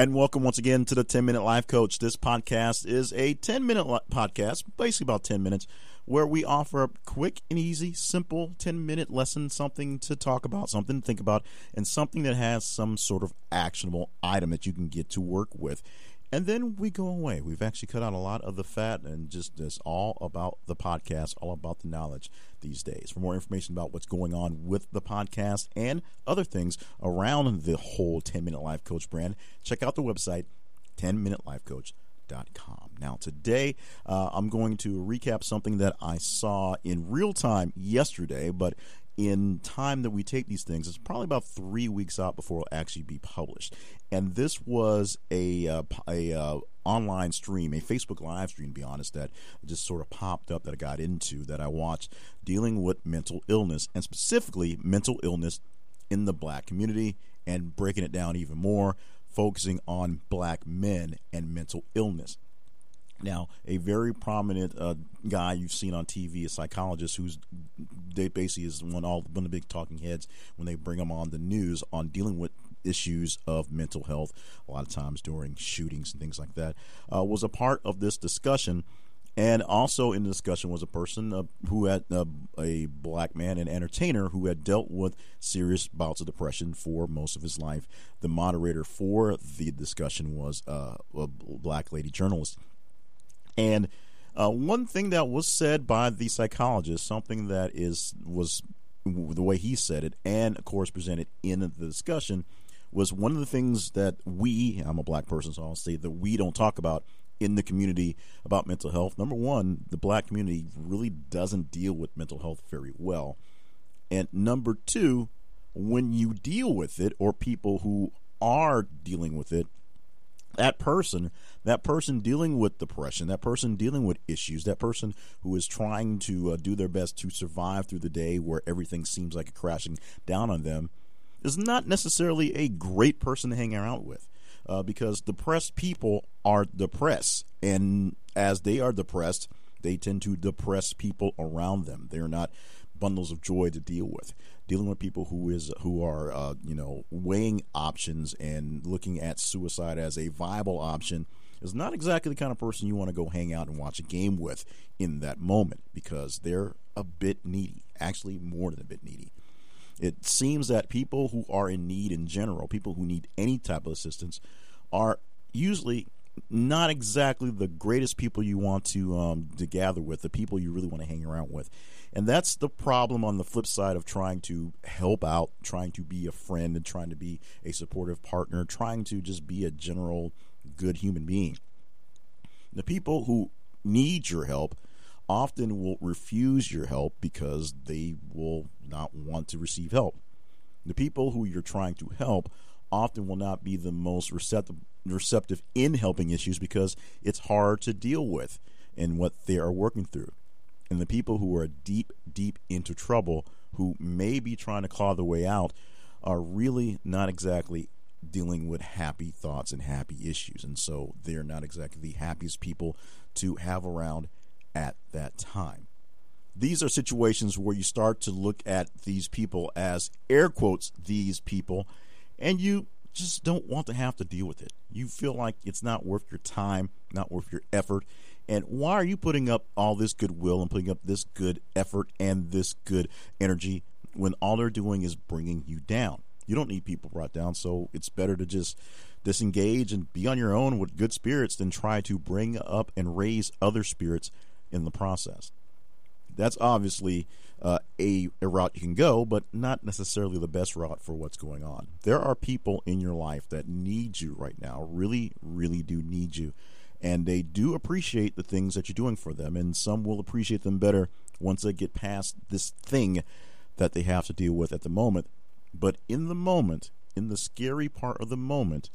And welcome once again to the 10 Minute Life Coach. This podcast is a 10 minute podcast, basically about 10 minutes, where we offer a quick and easy, simple 10 minute lesson, something to talk about, something to think about, and something that has some sort of actionable item that you can get to work with and then we go away. We've actually cut out a lot of the fat and just it's all about the podcast, all about the knowledge these days. For more information about what's going on with the podcast and other things around the whole 10 Minute Life Coach brand, check out the website 10minutelifecoach.com. Now, today uh, I'm going to recap something that I saw in real time yesterday, but in time that we take these things, it's probably about three weeks out before it'll actually be published. And this was a uh, a uh, online stream, a Facebook live stream, to be honest, that just sort of popped up that I got into that I watched dealing with mental illness and specifically mental illness in the black community and breaking it down even more, focusing on black men and mental illness. Now, a very prominent uh, guy you've seen on TV, a psychologist who's they basically is one all one of the big talking heads when they bring him on the news on dealing with issues of mental health. A lot of times during shootings and things like that uh, was a part of this discussion. And also in the discussion was a person uh, who had uh, a black man, an entertainer who had dealt with serious bouts of depression for most of his life. The moderator for the discussion was uh, a black lady journalist and uh, one thing that was said by the psychologist, something that is was the way he said it, and of course presented in the discussion, was one of the things that we, I'm a black person, so I'll say that we don't talk about in the community about mental health. Number one, the black community really doesn't deal with mental health very well. And number two, when you deal with it, or people who are dealing with it, that person, that person dealing with depression, that person dealing with issues, that person who is trying to uh, do their best to survive through the day where everything seems like crashing down on them, is not necessarily a great person to hang out with. Uh, because depressed people are depressed, and as they are depressed, they tend to depress people around them. They're not bundles of joy to deal with. Dealing with people who is who are uh, you know weighing options and looking at suicide as a viable option is not exactly the kind of person you want to go hang out and watch a game with in that moment because they're a bit needy, actually more than a bit needy. It seems that people who are in need in general, people who need any type of assistance, are usually not exactly the greatest people you want to um, to gather with, the people you really want to hang around with. And that's the problem on the flip side of trying to help out, trying to be a friend, and trying to be a supportive partner, trying to just be a general good human being. The people who need your help often will refuse your help because they will not want to receive help. The people who you're trying to help often will not be the most receptive, receptive in helping issues because it's hard to deal with and what they are working through and the people who are deep, deep into trouble, who may be trying to claw their way out, are really not exactly dealing with happy thoughts and happy issues. And so they're not exactly the happiest people to have around at that time. These are situations where you start to look at these people as air quotes, these people, and you just don't want to have to deal with it. You feel like it's not worth your time, not worth your effort, and why are you putting up all this goodwill and putting up this good effort and this good energy when all they're doing is bringing you down? You don't need people brought down, so it's better to just disengage and be on your own with good spirits than try to bring up and raise other spirits in the process. That's obviously uh, a, a route you can go, but not necessarily the best route for what's going on. There are people in your life that need you right now, really, really do need you and they do appreciate the things that you're doing for them and some will appreciate them better once they get past this thing that they have to deal with at the moment but in the moment in the scary part of the moment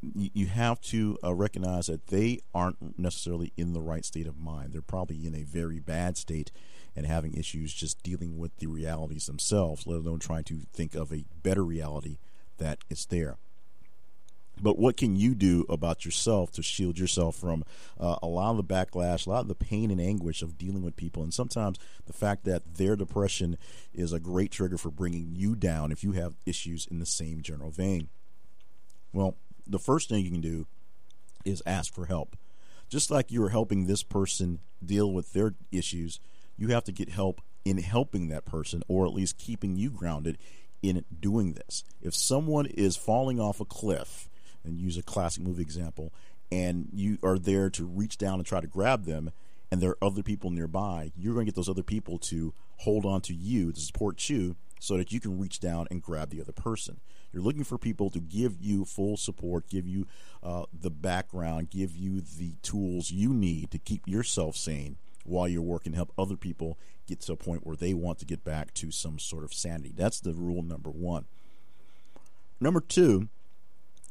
you have to uh, recognize that they aren't necessarily in the right state of mind. They're probably in a very bad state and having issues just dealing with the realities themselves let alone trying to think of a better reality that is there. But what can you do about yourself to shield yourself from uh, a lot of the backlash, a lot of the pain and anguish of dealing with people, and sometimes the fact that their depression is a great trigger for bringing you down if you have issues in the same general vein? Well, the first thing you can do is ask for help. Just like you are helping this person deal with their issues, you have to get help in helping that person or at least keeping you grounded in doing this. If someone is falling off a cliff, and use a classic movie example, and you are there to reach down and try to grab them, and there are other people nearby, you're going to get those other people to hold on to you to support you so that you can reach down and grab the other person. You're looking for people to give you full support, give you uh, the background, give you the tools you need to keep yourself sane while you're working help other people get to a point where they want to get back to some sort of sanity. That's the rule number one. Number two,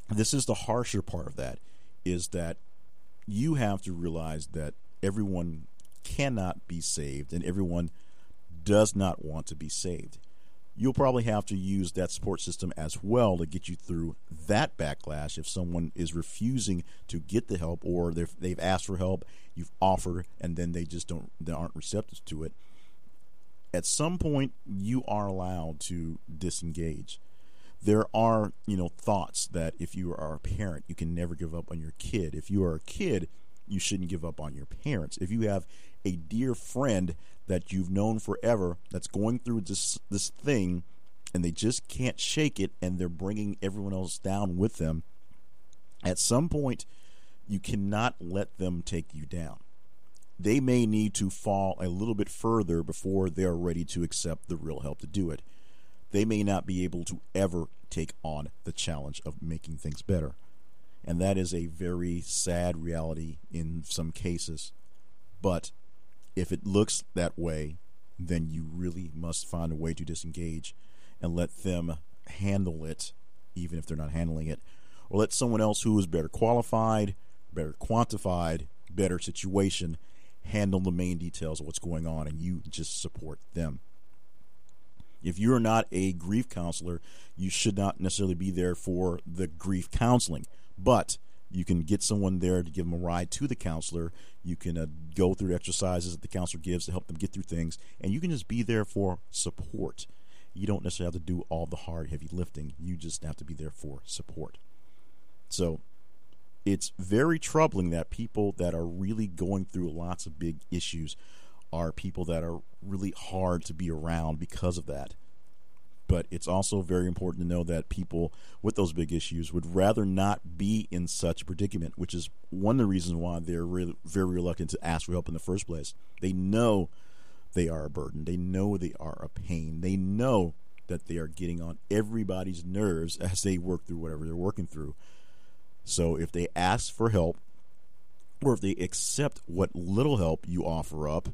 this is the harsher part of that, is that you have to realize that everyone cannot be saved and everyone does not want to be saved. You'll probably have to use that support system as well to get you through that backlash if someone is refusing to get the help or they've asked for help, you've offered, and then they just don't they aren't receptive to it. At some point, you are allowed to disengage. There are you know thoughts that if you are a parent you can never give up on your kid. If you are a kid you shouldn't give up on your parents. If you have a dear friend that you've known forever that's going through this this thing and they just can't shake it and they're bringing everyone else down with them at some point you cannot let them take you down they may need to fall a little bit further before they're ready to accept the real help to do it they may not be able to ever take on the challenge of making things better. And that is a very sad reality in some cases. But if it looks that way, then you really must find a way to disengage and let them handle it, even if they're not handling it, or let someone else who is better qualified, better quantified, better situation handle the main details of what's going on, and you just support them. If you're not a grief counselor, you should not necessarily be there for the grief counseling. But you can get someone there to give them a ride to the counselor. You can uh, go through exercises that the counselor gives to help them get through things, and you can just be there for support. You don't necessarily have to do all the hard, heavy lifting. You just have to be there for support. So it's very troubling that people that are really going through lots of big issues are people that are really hard to be around because of that. But it's also very important to know that people with those big issues would rather not be in such a predicament, which is one of the reasons why they're really, very reluctant to ask for help in the first place. They know they are a burden, they know they are a pain, they know that they are getting on everybody's nerves as they work through whatever they're working through. So if they ask for help, or if they accept what little help you offer up,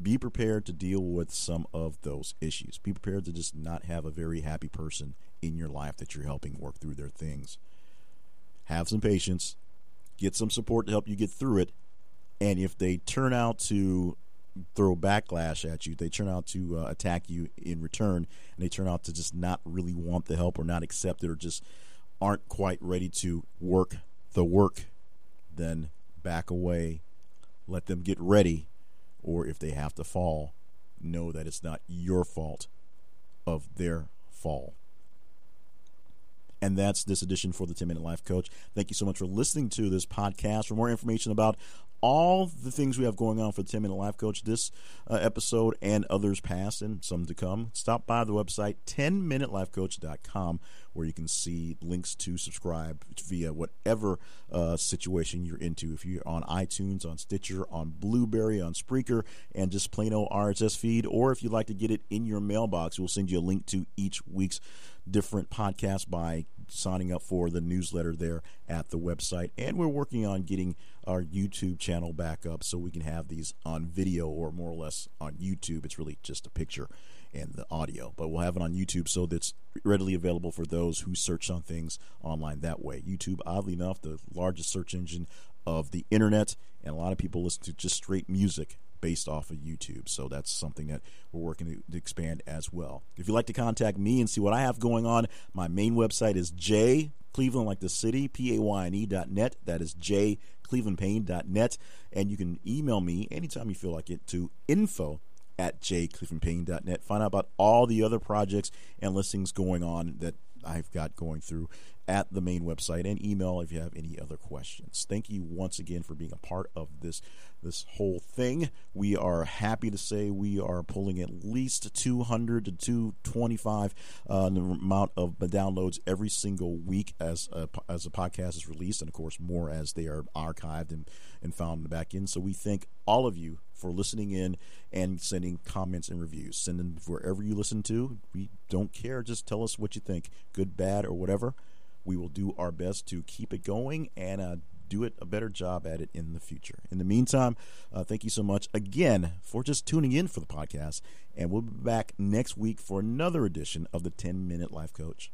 be prepared to deal with some of those issues. Be prepared to just not have a very happy person in your life that you're helping work through their things. Have some patience, get some support to help you get through it, and if they turn out to throw backlash at you, they turn out to uh, attack you in return, and they turn out to just not really want the help or not accept it or just aren't quite ready to work the work, then back away, let them get ready or if they have to fall, know that it's not your fault of their fall. And that's this edition for the 10 Minute Life Coach. Thank you so much for listening to this podcast. For more information about all the things we have going on for the 10 Minute Life Coach this uh, episode and others past and some to come, stop by the website 10minutelifecoach.com where you can see links to subscribe via whatever uh, situation you're into. If you're on iTunes, on Stitcher, on Blubrry, on Spreaker, and just plain old RSS feed, or if you'd like to get it in your mailbox, we'll send you a link to each week's different podcast by signing up for the newsletter there at the website. And we're working on getting our YouTube channel back up so we can have these on video or more or less on YouTube. It's really just a picture and the audio, but we'll have it on YouTube so that's readily available for those who search on things online that way. YouTube, oddly enough, the largest search engine of the internet, and a lot of people listen to just straight music based off of YouTube. So that's something that we're working to expand as well. If you'd like to contact me and see what I have going on, my main website is J Cleveland, like the city, P A Y N E dot net. That is J clevelandpayne.net. And you can email me anytime you feel like it to info at jclevelandpayne.net. Find out about all the other projects and listings going on that I've got going through at the main website and email if you have any other questions. Thank you once again for being a part of this this whole thing. We are happy to say we are pulling at least 200 to 225 uh, the amount of downloads every single week as a, as a podcast is released, and of course more as they are archived and, and found in the back in. So we thank all of you for listening in and sending comments and reviews. Send them wherever you listen to. We don't care. Just tell us what you think, good, bad, or whatever. We will do our best to keep it going and uh, do it a better job at it in the future. In the meantime, uh, thank you so much again for just tuning in for the podcast. And we'll be back next week for another edition of the 10 Minute Life Coach.